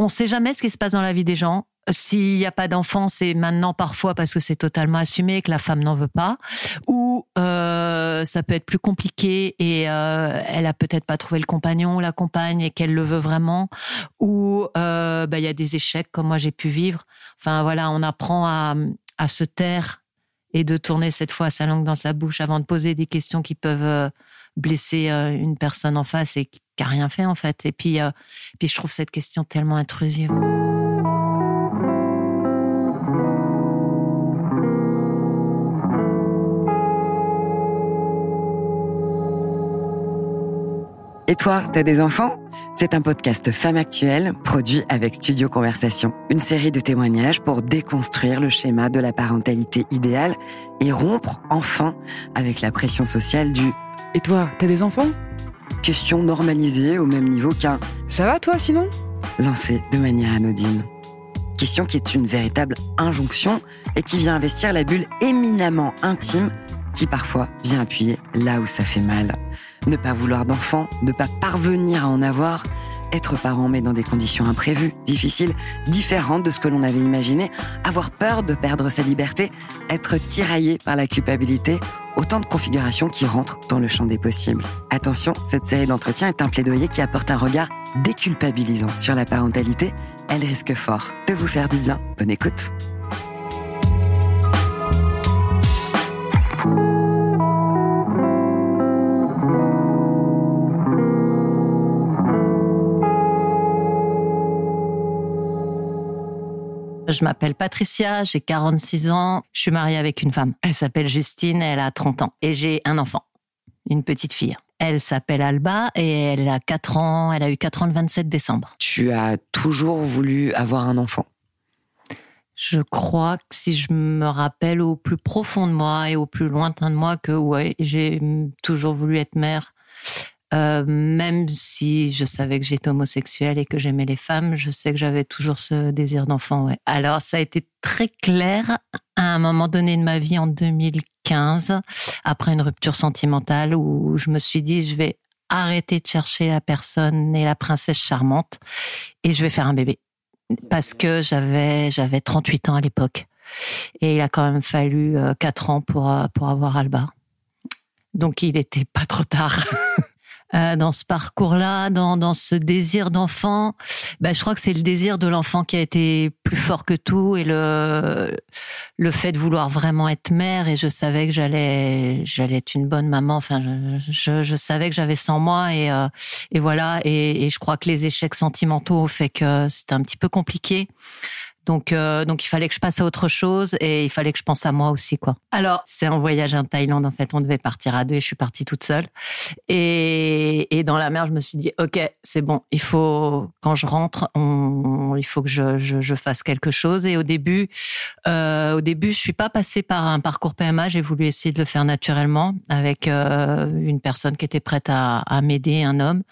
on sait jamais ce qui se passe dans la vie des gens. S'il n'y a pas d'enfant, c'est maintenant parfois parce que c'est totalement assumé que la femme n'en veut pas, ou euh, ça peut être plus compliqué et euh, elle a peut-être pas trouvé le compagnon ou la compagne et qu'elle le veut vraiment, ou euh, bah, il y a des échecs comme moi j'ai pu vivre. Enfin voilà, on apprend à, se taire et de tourner cette fois sa langue dans sa bouche avant de poser des questions qui peuvent blesser euh, une personne en face et qui n'a rien fait en fait. Et puis, euh, puis je trouve cette question tellement intrusive. Et toi, t'as des enfants? C'est un podcast Femme Actuelle produit avec Studio Conversation. Une série de témoignages pour déconstruire le schéma de la parentalité idéale et rompre enfin avec la pression sociale du Et toi, t'as des enfants? Question normalisée au même niveau qu'un Ça va toi sinon? Lancé de manière anodine. Question qui est une véritable injonction et qui vient investir la bulle éminemment intime qui parfois vient appuyer là où ça fait mal. Ne pas vouloir d'enfant, ne pas parvenir à en avoir, être parent mais dans des conditions imprévues, difficiles, différentes de ce que l'on avait imaginé, avoir peur de perdre sa liberté, être tiraillé par la culpabilité, autant de configurations qui rentrent dans le champ des possibles. Attention, cette série d'entretiens est un plaidoyer qui apporte un regard déculpabilisant sur la parentalité. Elle risque fort de vous faire du bien. Bonne écoute. Je m'appelle Patricia, j'ai 46 ans, je suis mariée avec une femme. Elle s'appelle Justine, elle a 30 ans. Et j'ai un enfant, une petite fille. Elle s'appelle Alba et elle a 4 ans, elle a eu 4 ans le 27 décembre. Tu as toujours voulu avoir un enfant? Je crois que si je me rappelle au plus profond de moi et au plus lointain de moi que ouais, j'ai toujours voulu être mère. Euh, même si je savais que j'étais homosexuelle et que j'aimais les femmes, je sais que j'avais toujours ce désir d'enfant. Ouais. Alors ça a été très clair à un moment donné de ma vie en 2015, après une rupture sentimentale où je me suis dit je vais arrêter de chercher la personne et la princesse charmante et je vais faire un bébé parce que j'avais j'avais 38 ans à l'époque et il a quand même fallu euh, 4 ans pour euh, pour avoir Alba. Donc il était pas trop tard. Euh, dans ce parcours-là, dans, dans ce désir d'enfant, ben, je crois que c'est le désir de l'enfant qui a été plus fort que tout et le le fait de vouloir vraiment être mère et je savais que j'allais j'allais être une bonne maman. Enfin, je, je, je savais que j'avais ça en moi et euh, et voilà et, et je crois que les échecs sentimentaux ont fait que c'était un petit peu compliqué. Donc, euh, donc il fallait que je passe à autre chose et il fallait que je pense à moi aussi, quoi. Alors, c'est un voyage en Thaïlande, en fait. On devait partir à deux et je suis partie toute seule. Et, et dans la mer, je me suis dit, OK, c'est bon. Il faut, quand je rentre, on, il faut que je, je, je fasse quelque chose. Et au début, euh, au début, je suis pas passée par un parcours PMA. J'ai voulu essayer de le faire naturellement avec euh, une personne qui était prête à, à m'aider, un homme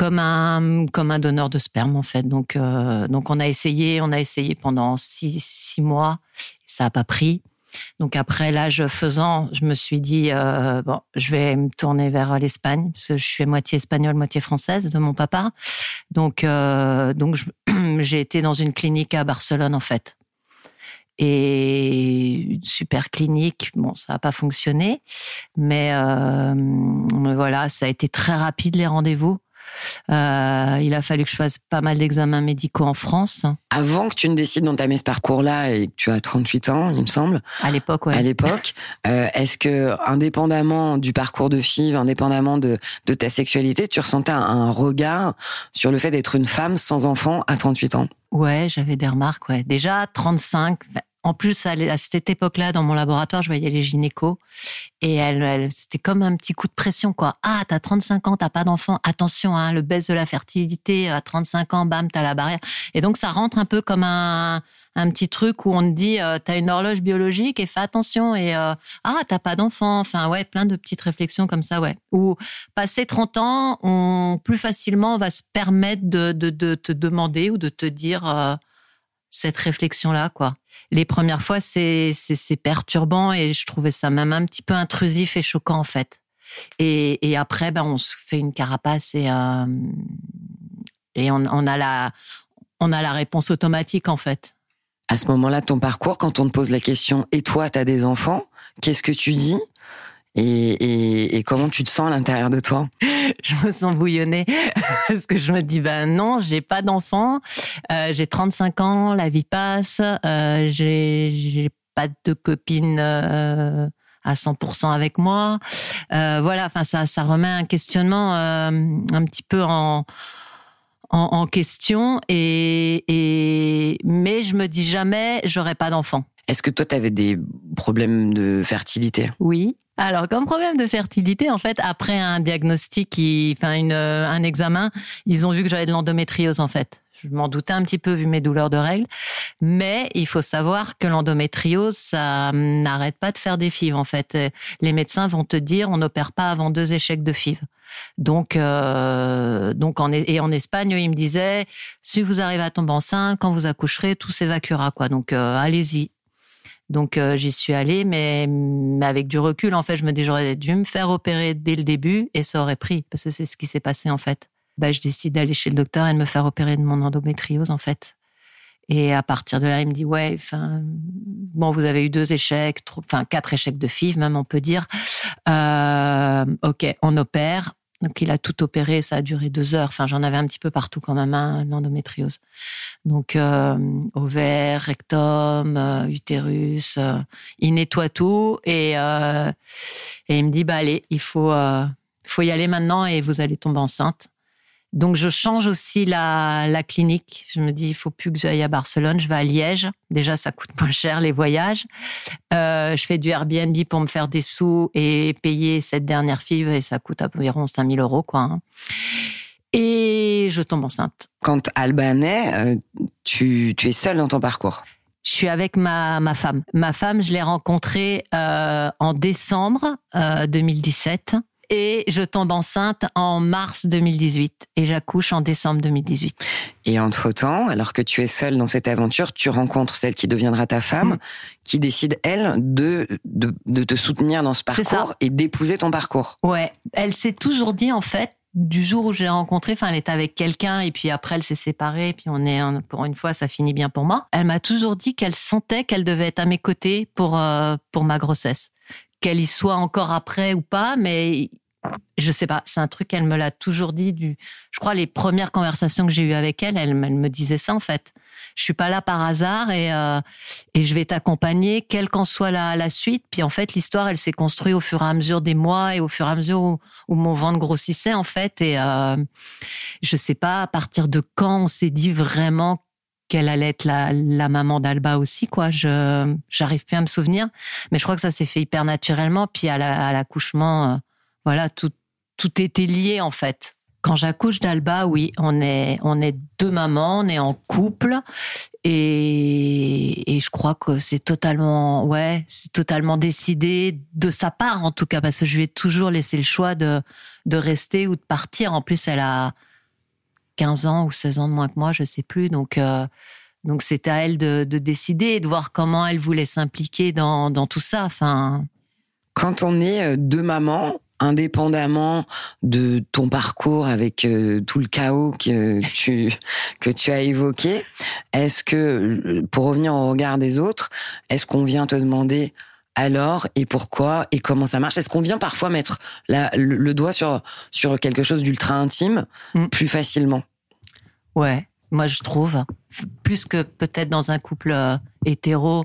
comme un comme un donneur de sperme en fait. Donc euh, donc on a essayé, on a essayé pendant six six mois, ça a pas pris. Donc après l'âge faisant, je me suis dit euh, bon, je vais me tourner vers l'Espagne parce que je suis moitié espagnole, moitié française de mon papa. Donc euh, donc j'ai été dans une clinique à Barcelone en fait. Et une super clinique, bon, ça n'a pas fonctionné, mais voilà, ça a été très rapide les rendez-vous. Euh, il a fallu que je fasse pas mal d'examens médicaux en France. Avant que tu ne décides d'entamer ce parcours-là et que tu as 38 ans, il me semble, À l'époque, ouais. à l'époque, euh, est-ce que, indépendamment du parcours de FIV, indépendamment de, de ta sexualité, tu ressentais un, un regard sur le fait d'être une femme sans enfant à 38 ans? Ouais, j'avais des remarques, ouais. Déjà, 35. En plus, à cette époque-là, dans mon laboratoire, je voyais les gynécos. Et c'était comme un petit coup de pression, quoi. Ah, t'as 35 ans, t'as pas d'enfant. Attention, hein, le baisse de la fertilité, à 35 ans, bam, t'as la barrière. Et donc, ça rentre un peu comme un, petit truc où on te dit, euh, t'as une horloge biologique et fais attention. Et, euh, ah, t'as pas d'enfant. Enfin, ouais, plein de petites réflexions comme ça, ouais. Ou, passé 30 ans, on, plus facilement, on va se permettre de, te demander ou de te dire, euh, cette réflexion-là, quoi. Les premières fois, c'est perturbant et je trouvais ça même un petit peu intrusif et choquant en fait. Et, après, ben on se fait une carapace et euh, et on, a la on a la réponse automatique en fait. À ce moment-là ton parcours, quand on te pose la question et toi, tu as des enfants, qu'est-ce que tu dis? Et, comment tu te sens à l'intérieur de toi? Je me sens bouillonnée parce que je me dis ben non, j'ai pas d'enfants, euh, j'ai 35 ans, la vie passe, euh, j'ai pas de copine euh, à 100% avec moi. Euh, voilà, enfin ça ça remet un questionnement un petit peu en en, question et, et mais je me dis jamais j'aurai pas d'enfant. Est-ce que toi tu avais des problèmes de fertilité? Oui. Alors, comme problème de fertilité, en fait, après un diagnostic, qui, enfin une, un examen, ils ont vu que j'avais de l'endométriose, en fait. Je m'en doutais un petit peu vu mes douleurs de règles, mais il faut savoir que l'endométriose, ça n'arrête pas de faire des fives. En fait, les médecins vont te dire, on n'opère pas avant deux échecs de fives. Donc, euh, donc en, et en Espagne, ils me disaient, si vous arrivez à tomber enceinte, quand vous accoucherez, tout s'évacuera, quoi. Donc, euh, allez-y. Donc, euh, j'y suis allée, mais, mais, avec du recul, en fait, je me dis, j'aurais dû me faire opérer dès le début et ça aurait pris, parce que c'est ce qui s'est passé, en fait. Bah, je décide d'aller chez le docteur et de me faire opérer de mon endométriose, en fait. Et à partir de là, il me dit ouais, enfin bon, vous avez eu deux échecs, enfin quatre échecs de FIV même, on peut dire. Euh, ok, on opère. Donc il a tout opéré, ça a duré deux heures. Enfin j'en avais un petit peu partout quand même, hein, endométriose. Donc euh, ovaire, rectum, euh, utérus, euh, il nettoie tout et et il me dit bah allez, il faut faut y aller maintenant et vous allez tomber enceinte. Donc je change aussi la, la clinique. Je me dis, il faut plus que j'aille à Barcelone, je vais à Liège. Déjà, ça coûte moins cher les voyages. Euh, je fais du Airbnb pour me faire des sous et payer cette dernière fille et ça coûte environ 5000 euros, quoi. Hein. Et je tombe enceinte. Quand Alba naît, euh, tu, tu es seule dans ton parcours? Je suis avec ma, ma femme. Ma femme, je l'ai rencontrée euh, en décembre euh, 2017 et je tombe enceinte en mars 2018 et j'accouche en décembre 2018. Et entre-temps, alors que tu es seule dans cette aventure, tu rencontres celle qui deviendra ta femme, qui décide, elle, de, de, de te soutenir dans ce parcours et d'épouser ton parcours. Ouais, elle s'est toujours dit, en fait, du jour où j'ai rencontré, enfin, elle était avec quelqu'un et puis après elle s'est séparée et puis on est pour une fois ça finit bien pour moi. Elle m'a toujours dit qu'elle sentait qu'elle devait être à mes côtés pour euh, pour ma grossesse, qu'elle y soit encore après ou pas, mais je sais pas, c'est un truc qu'elle me l'a toujours dit. Du, je crois les premières conversations que j'ai eues avec elle, elle, me disait ça en fait. Je suis pas là par hasard et euh, et je vais t'accompagner, quelle qu'en soit la, suite. Puis en fait, l'histoire, elle s'est construite au fur et à mesure des mois et au fur et à mesure où, mon ventre grossissait en fait. Et euh, je sais pas à partir de quand on s'est dit vraiment qu'elle allait être la, maman d'Alba aussi, quoi. Je j'arrive plus à me souvenir, mais je crois que ça s'est fait hyper naturellement. Puis à l'accouchement. Euh, voilà, tout, tout était lié en fait. Quand j'accouche d'Alba, oui, on est, on est deux mamans, on est en couple, et, et je crois que c'est totalement, ouais, c'est totalement décidé de sa part en tout cas, parce que je lui ai toujours laissé le choix de, de rester ou de partir. En plus, elle a 15 ans ou 16 ans de moins que moi, je sais plus, donc. Euh, donc c'est à elle de, de décider de voir comment elle voulait s'impliquer dans, dans tout ça. Enfin, quand on est euh, deux mamans, indépendamment de ton parcours avec euh, tout le chaos que tu que tu as évoqué, est-ce que pour revenir au regard des autres, est-ce qu'on vient te demander alors et pourquoi et comment ça marche? Est-ce qu'on vient parfois mettre la, le, doigt sur sur quelque chose d'ultra intime mm. plus facilement? Ouais, moi je trouve plus que peut-être dans un couple euh, hétéro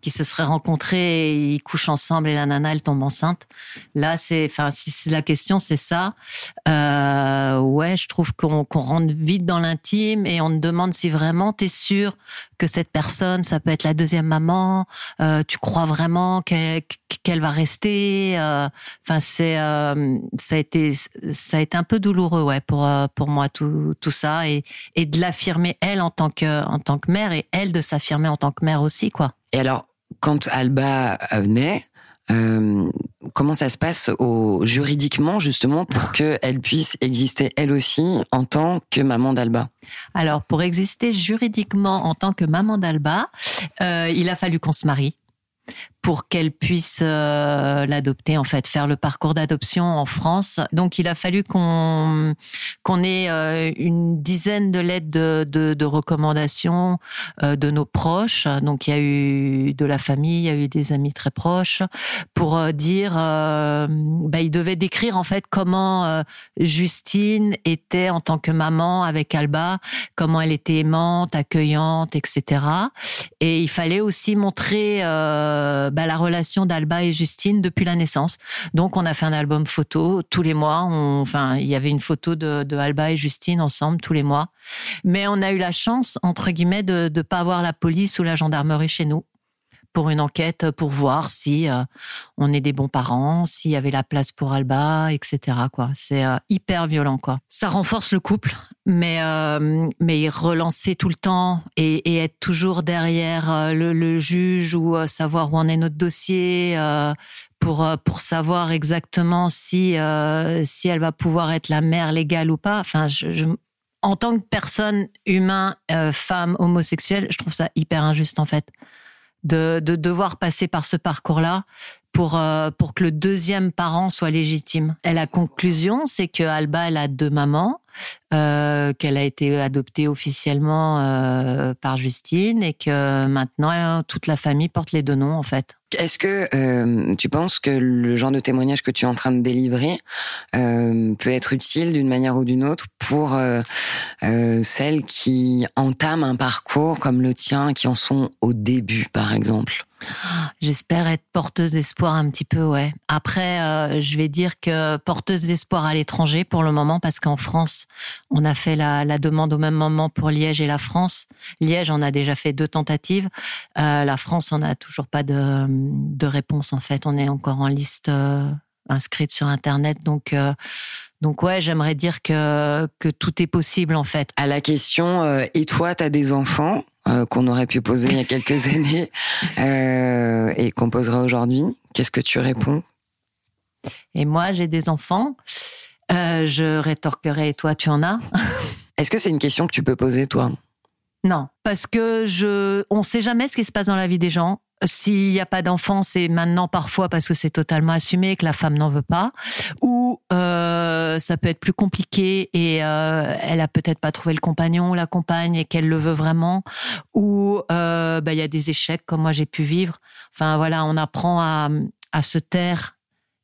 qui se seraient rencontrés et ils couchent ensemble et la nana elle tombe enceinte. Là, c'est, enfin, si la question c'est ça, euh, ouais, je trouve qu'on rentre vite dans l'intime et on te demande si vraiment t'es sûr que cette personne, ça peut être la deuxième maman. Euh, tu crois vraiment qu'elle va rester? Euh, Enfin, c'est, ça a été, ça a été un peu douloureux, ouais, pour pour moi tout tout ça et et de l'affirmer elle en tant que en tant que mère et elle de s'affirmer en tant que mère aussi, quoi. Et alors, quand Alba naît, euh, comment ça se passe au, juridiquement justement pour qu'elle puisse exister elle aussi en tant que maman d'Alba? Alors pour exister juridiquement en tant que maman d'Alba, euh, il a fallu qu'on se marie pour qu'elle puisse euh, l'adopter en fait, faire le parcours d'adoption en France. Donc il a fallu qu'on qu'on ait euh, une dizaine de lettres de, de, de recommandations euh, de nos proches. Donc il y a eu de la famille, il y a eu des amis très proches pour dire, bah, il devait décrire en fait comment Justine était en tant que maman avec Alba, comment elle était aimante, accueillante, etc. Et il fallait aussi montrer bah, la relation d'Alba et Justine depuis la naissance. Donc, on a fait un album photo tous les mois. enfin, il y avait une photo de, Alba et Justine ensemble tous les mois. Mais on a eu la chance, entre guillemets, de ne pas avoir la police ou la gendarmerie chez nous pour une enquête pour voir si euh, on est des bons parents, s'il y avait la place pour Alba, etc. C'est euh, hyper violent. Ça renforce le couple, mais euh, relancer tout le temps et, être toujours derrière le, juge ou savoir où en est notre dossier. pour, savoir exactement si, si elle va pouvoir être la mère légale ou pas. Enfin, en tant que personne humain, femme, homosexuelle, je trouve ça hyper injuste en fait de, de devoir passer par ce parcours-là pour euh, pour que le deuxième parent soit légitime. Et la conclusion, c'est que Alba, elle a deux mamans, euh, qu'elle a été adoptée officiellement euh, par Justine et que maintenant toute la famille porte les deux noms en fait. Est-ce que tu penses que le genre de témoignage que tu es en train de délivrer peut être utile d'une manière ou d'une autre pour euh, celles qui entament un parcours comme le tien, qui en sont au début, par exemple J'espère être porteuse d'espoir un petit peu, ouais. Après, je vais dire que porteuse d'espoir à l'étranger pour le moment, parce qu'en France, on a fait la, la, demande au même moment pour Liège et la France. Liège, on a déjà fait deux tentatives. la France, on n'a toujours pas de de réponses en fait. On est encore en liste euh, inscrite sur internet, donc euh, donc ouais, j'aimerais dire que que tout est possible en fait. À la question euh, et toi, t'as des enfants qu'on aurait pu poser il y a quelques années et qu'on posera aujourd'hui, qu'est-ce que tu réponds? Et moi, j'ai des enfants. je rétorquerai et toi, tu en as? Est-ce que c'est une question que tu peux poser toi? Non, parce que je, on sait jamais ce qui se passe dans la vie des gens. S'il n'y a pas d'enfant, c'est maintenant parfois parce que c'est totalement assumé que la femme n'en veut pas, ou euh, ça peut être plus compliqué et euh, elle a peut-être pas trouvé le compagnon ou la compagne et qu'elle le veut vraiment, ou euh, bah, il y a des échecs comme moi j'ai pu vivre. Enfin voilà, on apprend à, à se taire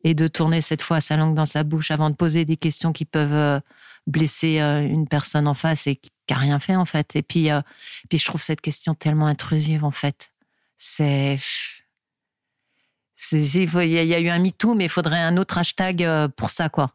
et de tourner cette fois sa langue dans sa bouche avant de poser des questions qui peuvent blesser une personne en face et qui n'a rien fait en fait. Et puis, puis je trouve cette question tellement intrusive en fait c'est il y a eu un MeToo, mais il faudrait un autre hashtag euh, pour ça, quoi.